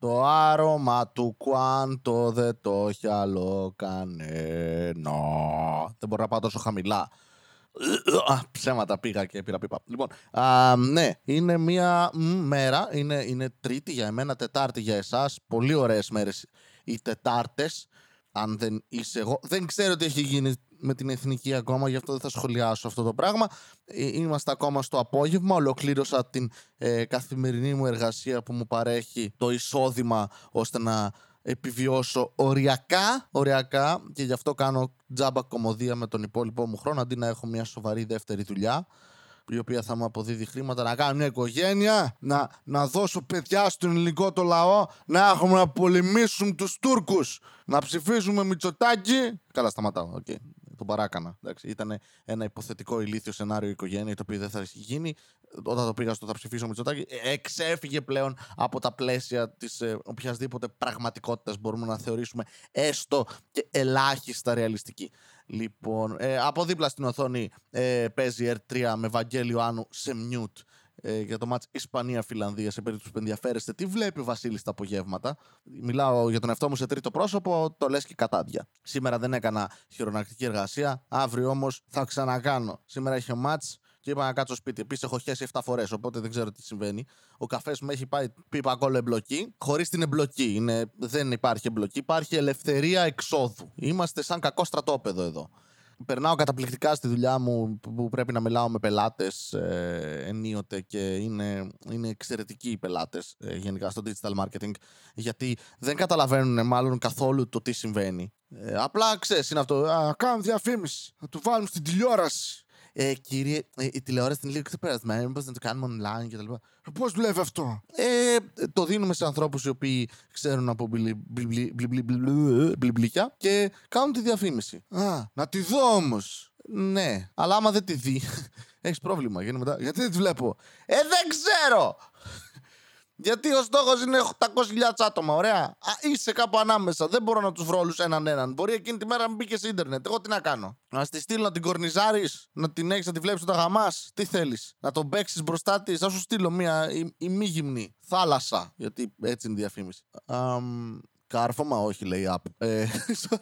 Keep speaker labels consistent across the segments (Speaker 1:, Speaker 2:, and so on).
Speaker 1: Το άρωμα του κουάντο δεν το έχει άλλο κανένα. Δεν μπορώ να πάω τόσο χαμηλά. Α, ψέματα πήγα και πήρα πίπα. Λοιπόν, α, ναι, είναι μία μέρα, είναι, είναι τρίτη για εμένα, τετάρτη για εσάς. Πολύ ωραίες μέρες οι τετάρτες, αν δεν είσαι εγώ. Δεν ξέρω τι έχει γίνει με την εθνική ακόμα, γι' αυτό δεν θα σχολιάσω αυτό το πράγμα. Ε, είμαστε ακόμα στο απόγευμα, ολοκλήρωσα την ε, καθημερινή μου εργασία που μου παρέχει το εισόδημα ώστε να επιβιώσω οριακά, οριακά και γι' αυτό κάνω τζάμπα κομμωδία με τον υπόλοιπό μου χρόνο αντί να έχω μια σοβαρή δεύτερη δουλειά η οποία θα μου αποδίδει χρήματα να κάνω μια οικογένεια, να, να δώσω παιδιά στον ελληνικό το λαό, να έχουμε να πολεμήσουν τους Τούρκους, να ψηφίζουμε Μητσοτάκη. Καλά σταματάω, okay τον παράκανα. Εντάξει, ήταν ένα υποθετικό ηλίθιο σενάριο η οικογένεια, το οποίο δεν θα γίνει. Όταν το πήγα στο θα ψηφίσω Μητσοτάκη, εξέφυγε πλέον από τα πλαίσια της ε, οποιασδήποτε πραγματικότητας μπορούμε να θεωρήσουμε έστω και ελάχιστα ρεαλιστική. Λοιπόν, ε, από δίπλα στην οθόνη ε, παίζει R3 με Βαγγέλιο Άνου σε mute ε, για το μάτς Ισπανία-Φιλανδία σε περίπτωση που ενδιαφέρεστε. Τι βλέπει ο Βασίλης τα απογεύματα; Μιλάω για τον εαυτό μου σε τρίτο πρόσωπο, το λες και κατάδια. Σήμερα δεν έκανα χειρονακτική εργασία, αύριο όμως θα ξανακάνω. Σήμερα είχε μάτς και είπα να κάτσω σπίτι. Επίσης έχω χέσει 7 φορές, οπότε δεν ξέρω τι συμβαίνει. Ο καφές μου έχει πάει πίπα κόλλο εμπλοκή, χωρίς την εμπλοκή. Είναι, δεν υπάρχει εμπλοκή, υπάρχει ελευθερία εξόδου. Είμαστε σαν κακό στρατόπεδο εδώ περνάω καταπληκτικά στη δουλειά μου που πρέπει να μιλάω με πελάτες ε, ενίοτε και είναι, είναι εξαιρετικοί οι πελάτες ε, γενικά στο digital marketing γιατί δεν καταλαβαίνουν μάλλον καθόλου το τι συμβαίνει. Ε, απλά ξέρεις είναι αυτό, α, κάνουν διαφήμιση, να του βάλουν στην τηλεόραση ε, κύριε, ε, η τηλεόραση είναι λίγο ξεπερασμένη, μήπως να το κάνουμε online κτλ. Πώς δουλεύει αυτό, ε, Το δίνουμε σε ανθρώπους οι οποίοι ξέρουν από μπλιμπλικιά και κάνουν τη διαφήμιση. Α, να τη δω όμως. Ναι, αλλά άμα δεν τη δει, έχεις πρόβλημα. Γιατί δεν τη βλέπω; Ε, δεν ξέρω! Γιατί ο στόχος είναι 800.000 άτομα, ωραία. Α, είσαι κάπου ανάμεσα. Δεν μπορώ να τους βρω όλους έναν έναν. Μπορεί εκείνη τη μέρα να μπήκε σε ίντερνετ. Εγώ τι να κάνω. Να στη στείλω να την κορνιζάρεις, να την έχεις να τη βλέπεις όταν γαμά. Τι θέλεις. Να τον παίξεις μπροστά της. Θα σου στείλω μία ημίγυμνη θάλασσα. Γιατί έτσι είναι η διαφήμιση. Um, Κάρφωμα, όχι, λέει app. Ε,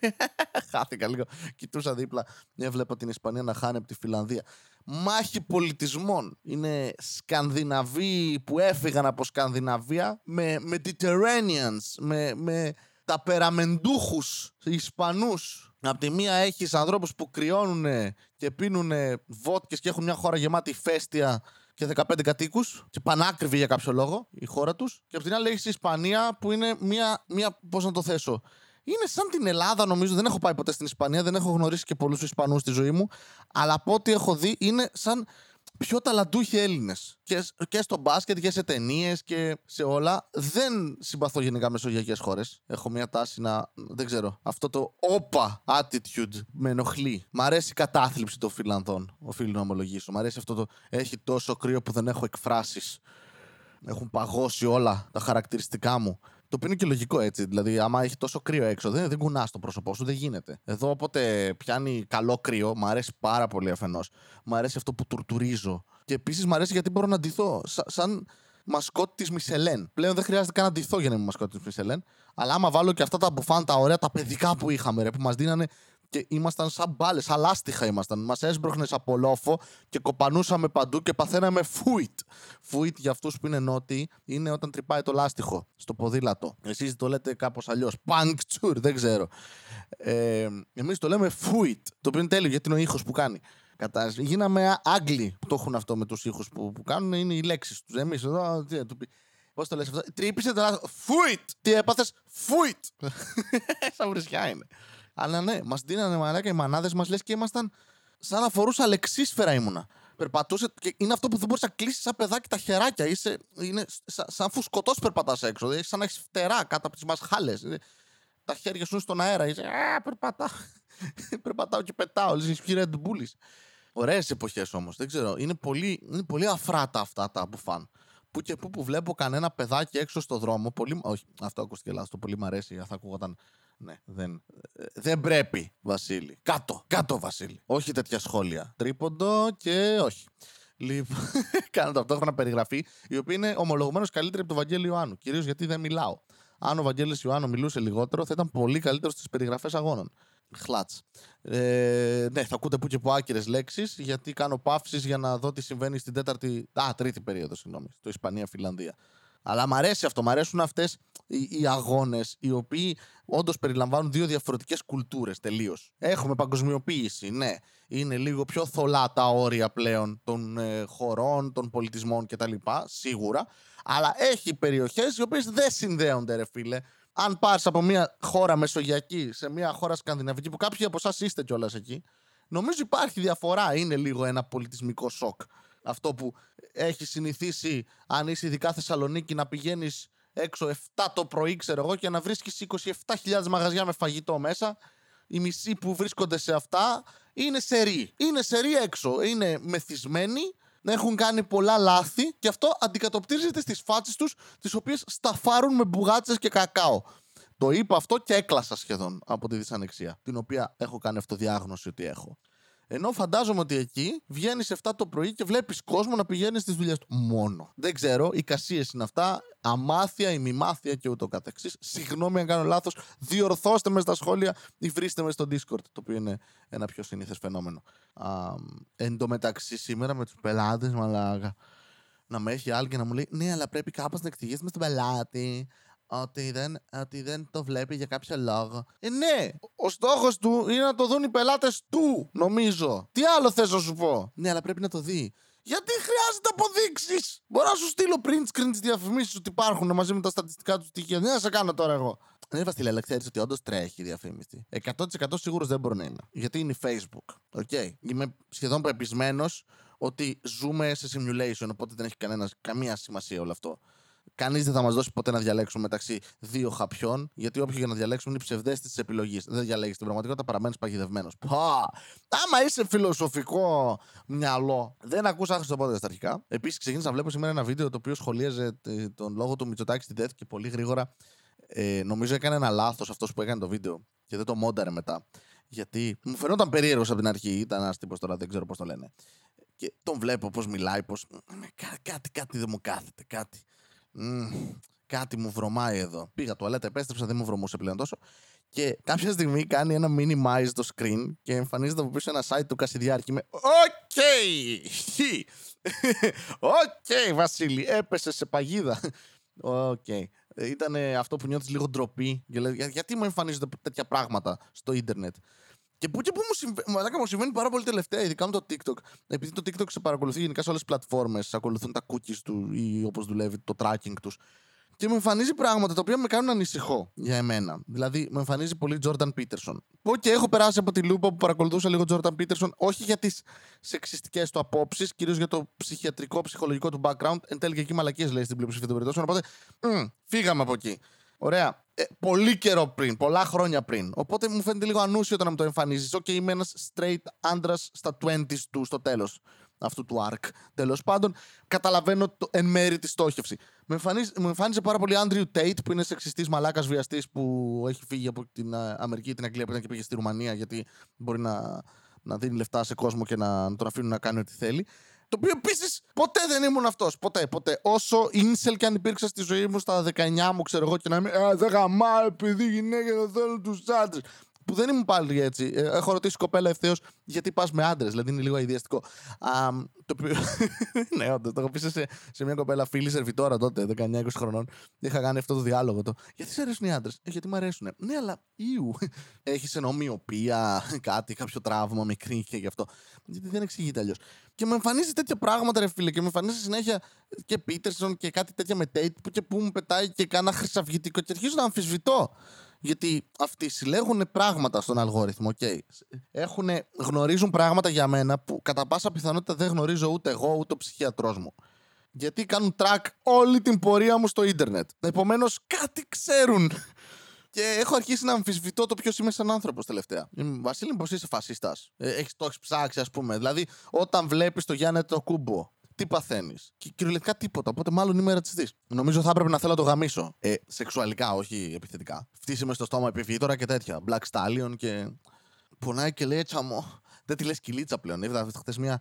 Speaker 1: χάθηκα λίγο. Κοιτούσα δίπλα. Έβλεπα την Ισπανία να χάνει από τη Φιλανδία μάχη πολιτισμών. Είναι Σκανδιναβοί που έφυγαν από Σκανδιναβία με Mediterraneans, με, με τα περαμεντούχους Ισπανούς. Απ' τη μία έχεις ανθρώπους που κρυώνουν και πίνουν βότκες και έχουν μια χώρα γεμάτη φέστια και 15 κατοίκους και πανάκριβη για κάποιο λόγο η χώρα τους. Και απ' την άλλη έχεις η Ισπανία που είναι μια, μια πώς να το θέσω, είναι σαν την Ελλάδα, νομίζω. Δεν έχω πάει ποτέ στην Ισπανία, δεν έχω γνωρίσει και πολλούς Ισπανούς στη ζωή μου. Αλλά από ό,τι έχω δει, είναι σαν πιο ταλαντούχοι Έλληνες. Και, και στο μπάσκετ και σε ταινίες και σε όλα. Δεν συμπαθώ γενικά μεσογειακές χώρες. Έχω μια τάση να. Δεν ξέρω. Αυτό το όπα attitude με ενοχλεί. Μ' αρέσει η κατάθλιψη των Φιλανδών. Οφείλω να ομολογήσω. Μ' αρέσει αυτό το. Έχει τόσο κρύο που δεν έχω εκφράσεις. Έχουν παγώσει όλα τα χαρακτηριστικά μου. Το οποίο είναι και λογικό έτσι. Δηλαδή, άμα έχει τόσο κρύο έξω, δεν, δεν κουνάς το πρόσωπό σου, δεν γίνεται. Εδώ, όποτε πιάνει καλό κρύο, μου αρέσει πάρα πολύ αφενός. Μου αρέσει αυτό που τουρτουρίζω. Και επίσης μου αρέσει γιατί μπορώ να ντυθώ. Σα, σαν μασκότη της Μισελέν. Πλέον δεν χρειάζεται καν να ντυθώ για να είμαι μασκότη της Μισελέν. Αλλά άμα βάλω και αυτά τα μπουφάν, τα ωραία, τα παιδικά που είχαμε, ρε, που μας δίνανε και ήμασταν σαν μπάλες, σαν λάστιχα ήμασταν. Μας έσπροχνε από λόφο και κοπανούσαμε παντού και παθαίναμε φούιτ. Φούιτ για αυτούς που είναι νότιοι είναι όταν τρυπάει το λάστιχο στο ποδήλατο. Εσείς το λέτε κάπως αλλιώς. Puncture, δεν ξέρω. Ε, Εμείς το λέμε φούιτ, το οποίο είναι τέλειο γιατί είναι ο ήχος που κάνει. Κατά, γίναμε Άγγλοι που το έχουν αυτό με τους ήχους που, που κάνουν, είναι οι λέξεις τους. Εμείς εδώ. Πώς το λες αυτό; Τρύπησε το λάστιχο. Φούιτ! Τι έπαθες, φούιτ! Σαν βρισιά είναι. Αλλά ναι, μας δίνανε μαλάκα οι μανάδες μας λες και ήμασταν σαν να φορούσα λεξίσφαιρα ήμουνα. Περπατούσε και είναι αυτό που δεν μπορείς να κλείσεις σαν παιδάκι τα χεράκια. Είσαι, είναι σαν, σαν φουσκωτός περπατάς έξω. Δηλαδή, σαν να έχεις φτερά κάτω από τις μασχάλε. Τα χέρια σου είναι στον αέρα. Είσαι, Α, περπατάω. περπατάω και πετάω. Λες, ισχυρή Red Ωραίες εποχές όμως. Δεν ξέρω. Είναι πολύ, είναι πολύ αφράτα αυτά τα μπουφάν. Που και που, που βλέπω κανένα παιδάκι έξω στο δρόμο. Πολύ, όχι, αυτό ακούστηκε λάθος. Το πολύ μου αρέσει. Θα ακούγονταν ναι, δεν, δεν πρέπει, Βασίλη. Κάτω, κάτω, Βασίλη. Όχι τέτοια σχόλια. Τρίποντο και όχι. Λοιπόν, κάνω ταυτόχρονα περιγραφή, η οποία είναι ομολογουμένως καλύτερη από το Βαγγέλιο Ιωάννου. Κυρίως γιατί δεν μιλάω. αν ο Βαγγέλης Ιωάννου μιλούσε λιγότερο, θα ήταν πολύ καλύτερος στις περιγραφές αγώνων. Χλάτς. Ε, ναι, θα ακούτε που και που άκυρες λέξεις, γιατί κάνω παύσεις για να δω τι συμβαίνει στην τέταρτη. Α, τρίτη περίοδο, συγγνώμη. Στο Ισπανία-Φιλανδία. Αλλά μ' αρέσει αυτό. Μ' αρέσουν αυτές οι, οι αγώνες, οι οποίοι όντως περιλαμβάνουν δύο διαφορετικές κουλτούρες τελείως. Έχουμε παγκοσμιοποίηση, ναι. Είναι λίγο πιο θολά τα όρια πλέον των ε, χωρών, των πολιτισμών κτλ. Σίγουρα. Αλλά έχει περιοχές οι οποίες δεν συνδέονται, ρε φίλε. Αν πα από μια χώρα μεσογειακή σε μια χώρα σκανδιναβική, που κάποιοι από εσάς είστε κιόλας εκεί, νομίζω υπάρχει διαφορά. Είναι λίγο ένα πολιτισμικό σοκ. Αυτό που έχεις συνηθίσει, αν είσαι ειδικά Θεσσαλονίκη, να πηγαίνεις έξω 7 το πρωί, ξέρω εγώ, και να βρίσκεις 27.000 μαγαζιά με φαγητό μέσα. Οι μισοί που βρίσκονται σε αυτά είναι σερή. Είναι σερή έξω. Είναι μεθυσμένοι, έχουν κάνει πολλά λάθη και αυτό αντικατοπτρίζεται στις φάτσες τους, τις οποίες σταφάρουν με μπουγάτσες και κακάο. Το είπα αυτό και έκλασα σχεδόν από τη δυσανεξία, την οποία έχω κάνει αυτοδιάγνωση ότι έχω. Ενώ φαντάζομαι ότι εκεί βγαίνεις 7 το πρωί και βλέπεις κόσμο να πηγαίνει στις δουλειές του. Μόνο. Δεν ξέρω, οι κασίες είναι αυτά. Αμάθεια, ημιμάθεια και ούτω καθεξής. Συγγνώμη αν κάνω λάθος. Διορθώστε με στα σχόλια ή βρίστε με στο Discord, το οποίο είναι ένα πιο συνήθε φαινόμενο. Α, εν τω μεταξύ, σήμερα με τους πελάτες, μαλάκα. Να με έχει άλλη και να μου λέει: Ναι, αλλά πρέπει κάπως να εξηγήσουμε στον πελάτη ότι δεν, ότι δεν το βλέπει για κάποιο λόγο. Ε, ναι, ο στόχος του είναι να το δουν οι πελάτες του, νομίζω. Τι άλλο θες να σου πω; Ναι, αλλά πρέπει να το δει. Γιατί χρειάζεται αποδείξεις; Μπορώ να σου στείλω print screen τι διαφημίσει ότι υπάρχουν μαζί με τα στατιστικά του στοιχεία. Δεν θα σε κάνω τώρα εγώ. Δεν είπα στη ξέρεις ότι όντως τρέχει η διαφήμιση. 100% σίγουρος δεν μπορεί να είναι. Γιατί είναι η Facebook. Okay. Είμαι σχεδόν πεπισμένος ότι ζούμε σε simulation, οπότε δεν έχει κανένας, καμία σημασία όλο αυτό. Κανείς δεν θα μας δώσει ποτέ να διαλέξουμε μεταξύ δύο χαπιών, γιατί όποιο για να διαλέξουμε είναι η ψευδέστη της επιλογής. Δεν διαλέγεις την πραγματικότητα, παραμένεις παγιδευμένος. Πα! Άμα είσαι φιλοσοφικό μυαλό, δεν ακούσα άχρηστο πότε στα αρχικά. Επίσης, ξεκίνησα να βλέπω σήμερα ένα βίντεο το οποίο σχολίαζε τον λόγο του Μητσοτάκη στην ΔΕΘ και πολύ γρήγορα. Ε, νομίζω έκανε ένα λάθος αυτός που έκανε το βίντεο και δεν το μόνταρε μετά. Γιατί μου φαινόταν περίεργος από την αρχή. Ήταν ένας τύπος τώρα, δεν ξέρω πώς το λένε. Και τον βλέπω πώς μιλάει, πώς. Κάτι, κάτι δεν μου κάθεται, κάτι κάτι μου βρωμάει εδώ. Πήγα τουαλέτα, επέστρεψα, δεν μου βρωμούσε πλέον τόσο. Και κάποια στιγμή κάνει ένα minimize το screen και εμφανίζεται από πίσω ένα site του Κασιδιάρη με «Οκ! Οκ, Βασίλη, έπεσε σε παγίδα». Οκ. Ήταν αυτό που νιώθεις λίγο ντροπή. Γιατί μου εμφανίζονται τέτοια πράγματα στο ίντερνετ. Και που και που μου, συμβα... μου συμβαίνει πάρα πολύ τελευταία, ειδικά με το TikTok. Επειδή το TikTok σε παρακολουθεί γενικά σε όλες τις πλατφόρμες, ακολουθούν τα cookies του ή όπως δουλεύει το tracking τους. Και μου εμφανίζει πράγματα τα οποία με κάνουν ανησυχώ για εμένα. Δηλαδή, μου εμφανίζει πολύ Jordan Peterson. Που και έχω περάσει από τη λούπα που παρακολουθούσα λίγο Jordan Peterson, όχι για τις σεξιστικές του απόψεις, κυρίως για το ψυχιατρικό, ψυχολογικό του background. Εν τέλει και εκεί μαλακίες λέει στην πλειοψηφία των περιπτώσεων. Οπότε, μ, φύγαμε από εκεί. Ωραία. Ε, πολύ καιρό πριν, πολλά χρόνια πριν. Οπότε μου φαίνεται λίγο ανούσιο το να μου το εμφανίζεις. OK, okay, είμαι ένας straight άντρας στα 20s του στο τέλος αυτού του arc. Τέλος πάντων, καταλαβαίνω το, εν μέρη τη στόχευση. Με μου εμφάνιζε πάρα πολύ Andrew Tate, που είναι σεξιστής μαλάκας βιαστής που έχει φύγει από την ε, Αμερική την Αγγλία πριν και πήγε στη Ρουμανία γιατί μπορεί να, να δίνει λεφτά σε κόσμο και να, να τον αφήνουν να κάνει ό,τι θέλει. Το οποίο επίσης ποτέ δεν ήμουν αυτός. Ποτέ, ποτέ. Όσο ίνσελ και αν υπήρξα στη ζωή μου στα 19 μου, ξέρω εγώ, και να είμαι Α, δεν γαμάω επειδή οι γυναίκες δεν θέλουν τους άντρες. Που δεν ήμουν πάλι έτσι. Ε, έχω ρωτήσει κοπέλα ευθέως γιατί πας με άντρες. Δηλαδή είναι λίγο αειδιαστικό. το οποίο. ναι, όντως. Το έχω πει σε, σε μια κοπέλα φίλη σερβιτόρα τότε, 19-20 χρονών. Είχα κάνει αυτό το διάλογο. Το, γιατί σε αρέσουν οι άντρες; Ε, γιατί μου αρέσουν. Ναι, αλλά ήου. Έχεις ενομοιοπία, κάτι, κάποιο τραύμα μικρή και γι' αυτό. Γιατί δεν εξηγείται αλλιώς. Και μου εμφανίζει τέτοια πράγματα, ρε φίλε. Και μου εμφανίζει συνέχεια και Πίτερσον και κάτι τέτοια με Τέιτ που και που μου πετάει και κάνα χρυσαυγητικό. Και αρχίζω να αμφισβητώ. Γιατί αυτοί συλλέγουν πράγματα στον αλγόριθμο. Okay. Έχουν, γνωρίζουν πράγματα για μένα που κατά πάσα πιθανότητα δεν γνωρίζω ούτε εγώ ούτε ο ψυχιατρός μου. Γιατί κάνουν track όλη την πορεία μου στο ίντερνετ. Επομένως, κάτι ξέρουν. Και έχω αρχίσει να αμφισβητώ το ποιος είμαι σαν άνθρωπος τελευταία. Βασίλη, πώ είσαι φασίστας; Ε, έχεις, το έχεις ψάξει, ας πούμε. Δηλαδή, όταν βλέπεις το Γιάννη το κούμπο, τι παθαίνεις. Και κυριολεκτικά τίποτα. Οπότε μάλλον είμαι ρατσιστής. Νομίζω θα έπρεπε να θέλω να το γαμίσω. Ε, σεξουαλικά, όχι επιθετικά. Φτύσιμε στο στόμα επιβίτορα και τέτοια. Black Stallion και. Πονάει και λέει τσαμό. Δεν τη λες κυλίτσα πλέον. Είδα χθες μια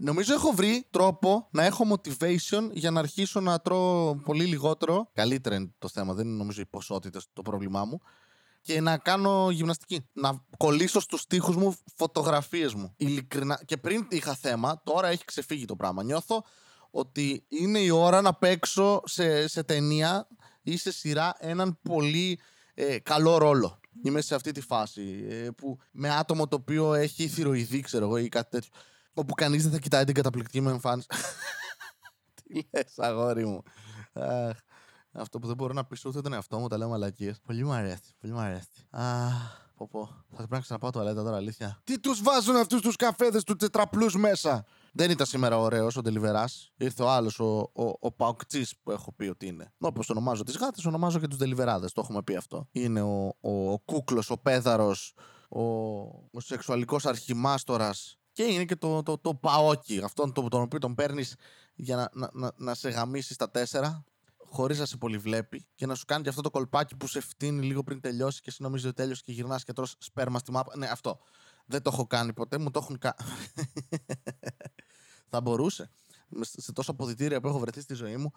Speaker 1: Νομίζω έχω βρει τρόπο να έχω motivation για να αρχίσω να τρώω πολύ λιγότερο. Καλύτερα είναι το θέμα, δεν είναι νομίζω οι ποσότητε το πρόβλημά μου. Και να κάνω γυμναστική. Να κολλήσω στους τοίχου μου φωτογραφίες μου. Ειλικρινά. Και πριν είχα θέμα, τώρα έχει ξεφύγει το πράγμα. Νιώθω ότι είναι η ώρα να παίξω σε, σε ταινία ή σε σειρά έναν πολύ ε, καλό ρόλο. Είμαι σε αυτή τη φάση. Ε, που με άτομο το οποίο έχει θηροειδή, ξέρω εγώ, ή κάτι τέτοιο. Όπου κανείς δεν θα κοιτάει την καταπληκτική μου εμφάνιση. Τι λες, αγόρι μου. Αχ, αυτό που δεν μπορώ να πείσω ούτε τον εαυτό μου, τα λέω μαλακίες. Πολύ μου αρέσει, πολύ μου αρέσει. Αχ, πω πω. Θα πρέπει να ξαναπάω τουαλέτα τώρα, αλήθεια. Τι τους βάζουν αυτούς τους καφέδες του τετραπλούς μέσα; Δεν ήταν σήμερα ωραίος ο Ντελιβεράς. Ήρθε ο άλλος, ο, ο, ο Παουκτή που έχω πει ότι είναι. Όπως ονομάζω τις γάτες, ονομάζω και τους Ντελιβεράδες. Το έχουμε πει αυτό. Είναι ο, ο, ο κούκλος, ο πέδαρος, ο, ο σεξουαλικός αρχιμάστορα. Και είναι και το, το, το παόκι, αυτόν τον, τον οποίο τον παίρνεις για να, να, να, να σε γαμίσεις στα τέσσερα χωρίς να σε πολυβλέπει και να σου κάνει και αυτό το κολπάκι που σε φτύνει λίγο πριν τελειώσει και εσύ νομίζεις ότι τέλειωσε και γυρνάς και τρως σπέρμα στη μάπα. Ναι, αυτό. Δεν το έχω κάνει ποτέ, μου το έχουν κάνει. Θα μπορούσε. Σε τόσα αποδητήρια που έχω βρεθεί στη ζωή μου.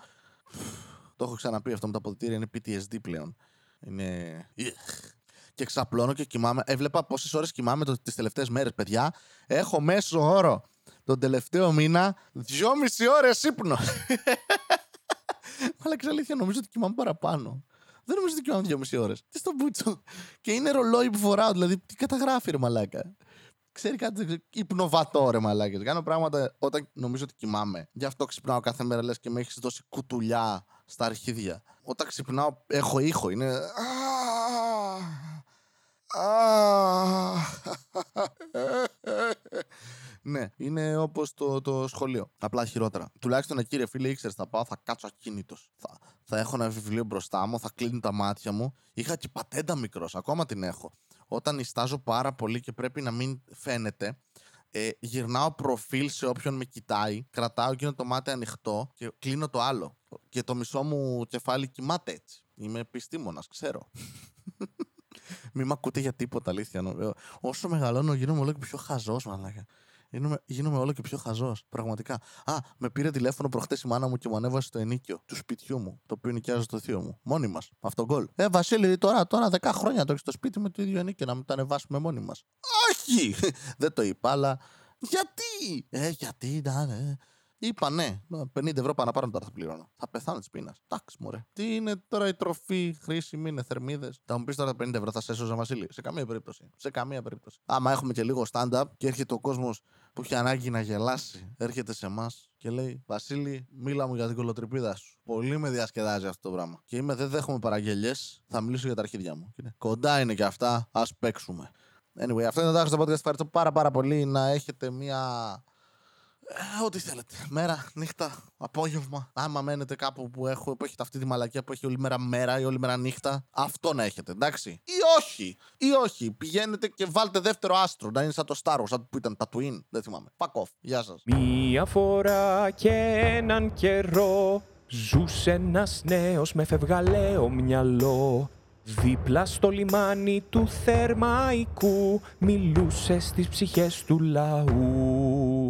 Speaker 1: Το έχω ξαναπεί αυτό με τα αποδητήρια είναι PTSD πλέον. Είναι. Και ξαπλώνω και κοιμάμαι. Έβλεπα πόσες ώρες κοιμάμαι τις τελευταίες μέρες, παιδιά. Έχω μέσο όρο τον τελευταίο μήνα δυόμιση ώρες ύπνο. Αλλά αλήθεια, νομίζω ότι κοιμάμαι παραπάνω. Δεν νομίζω ότι κοιμάμαι δυόμιση ώρε. Τι στο μπούτσο. Και είναι ρολόι που φοράω, δηλαδή τι καταγράφει ρε μαλάκα. Ξέρει κάτι, υπνοβατό ρε μαλάκα. Κάνω πράγματα όταν νομίζω ότι κοιμάμαι. Γι' αυτό ξυπνάω κάθε μέρα λε και με έχει δώσει κουτουλιά στα αρχίδια. Όταν ξυπνάω έχω ήχο. Είναι. Ναι, είναι όπως το, το σχολείο. Απλά χειρότερα. Τουλάχιστον κύριε φίλε, ήξερες θα πάω, θα κάτσω ακίνητος. Θα, θα έχω ένα βιβλίο μπροστά μου, θα κλείνουν τα μάτια μου. Είχα και πατέντα μικρός, ακόμα την έχω. Όταν ιστάζω πάρα πολύ και πρέπει να μην φαίνεται, ε, γυρνάω προφίλ σε όποιον με κοιτάει, κρατάω εκείνο το μάτι ανοιχτό και κλείνω το άλλο. Και το μισό μου κεφάλι κοιμάται έτσι. Είμαι επιστήμονας, ξέρω. Μην μ' ακούτε για τίποτα, αλήθεια. Όσο μεγαλώνω, γίνομαι όλο και πιο χαζός, μαλάκα. Γίνομαι, γίνομαι όλο και πιο χαζός. Πραγματικά. Α, με πήρε τηλέφωνο προχτές η μάνα μου και μου ανέβασε το ενίκιο του σπιτιού μου, το οποίο νοικιάζει το θείο μου. Μόνοι μας. Αυτό γκολ. Ε, Βασίλη, τώρα, τώρα 10 χρόνια το έχεις στο σπίτι με το ίδιο ενίκιο να μην το ανεβάσουμε μόνοι μας. Όχι! Δεν το είπα, αλλά. Γιατί! Ε, γιατί, να, ναι. Είπα ναι, 50 ευρώ παραπάνω τώρα θα πληρώνω. Θα πεθάνω της πείνας. Εντάξει, μωρέ. Τι είναι τώρα η τροφή χρήσιμη, είναι θερμίδες; Θα μου πεις τώρα 50 ευρώ θα σε έσωζα Βασίλη; Σε καμία περίπτωση. Σε καμία περίπτωση. Άμα έχουμε και λίγο stand-up και έρχεται ο κόσμος που έχει ανάγκη να γελάσει, έρχεται σε εμάς και λέει Βασίλη, μίλα μου για την κολοτρυπίδα σου. Πολύ με διασκεδάζει αυτό το πράγμα. Και είμαι, δεν δέχομαι παραγγελίε, θα μιλήσω για τα αρχίδια μου. Κοντά είναι και αυτά, ας παίξουμε. Anyway, αυτό είναι το podcast. Ευχαριστώ πάρα πάρα πολύ να έχετε μια ε, ό,τι θέλετε. Μέρα, νύχτα, απόγευμα. Άμα μένετε κάπου που, έχω, που έχετε αυτή τη μαλακία που έχει όλη μέρα μέρα ή όλη μέρα νύχτα, αυτό να έχετε, εντάξει. Ή όχι. Ή όχι. Πηγαίνετε και βάλτε δεύτερο άστρο. Να είναι σαν το Star Wars, σαν που ήταν τα Twin. Δεν θυμάμαι. Fuck off. Γεια σας.
Speaker 2: Μία φορά και έναν καιρό ζούσε ένας νέος με φευγαλαίο μυαλό. Δίπλα στο λιμάνι του Θερμαϊκού μιλούσε στις ψυχές του λαού.